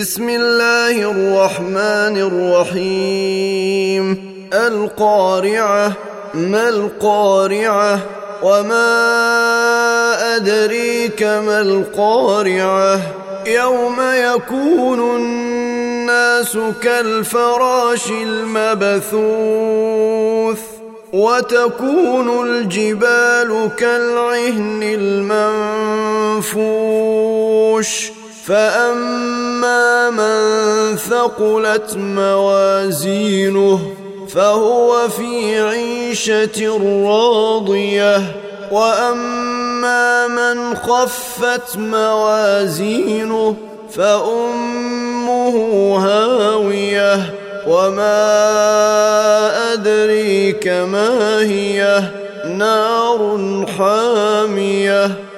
بسم الله الرحمن الرحيم. القارعة ما القارعة؟ وما أدريك ما القارعة؟ يوم يكون الناس كالفراش المبثوث وتكون الجبال كالعهن المنفوش. فاما من ثقلت موازينه فهو في عيشه راضيه واما من خفت موازينه فامه هاويه وما ادريك ما هي نار حاميه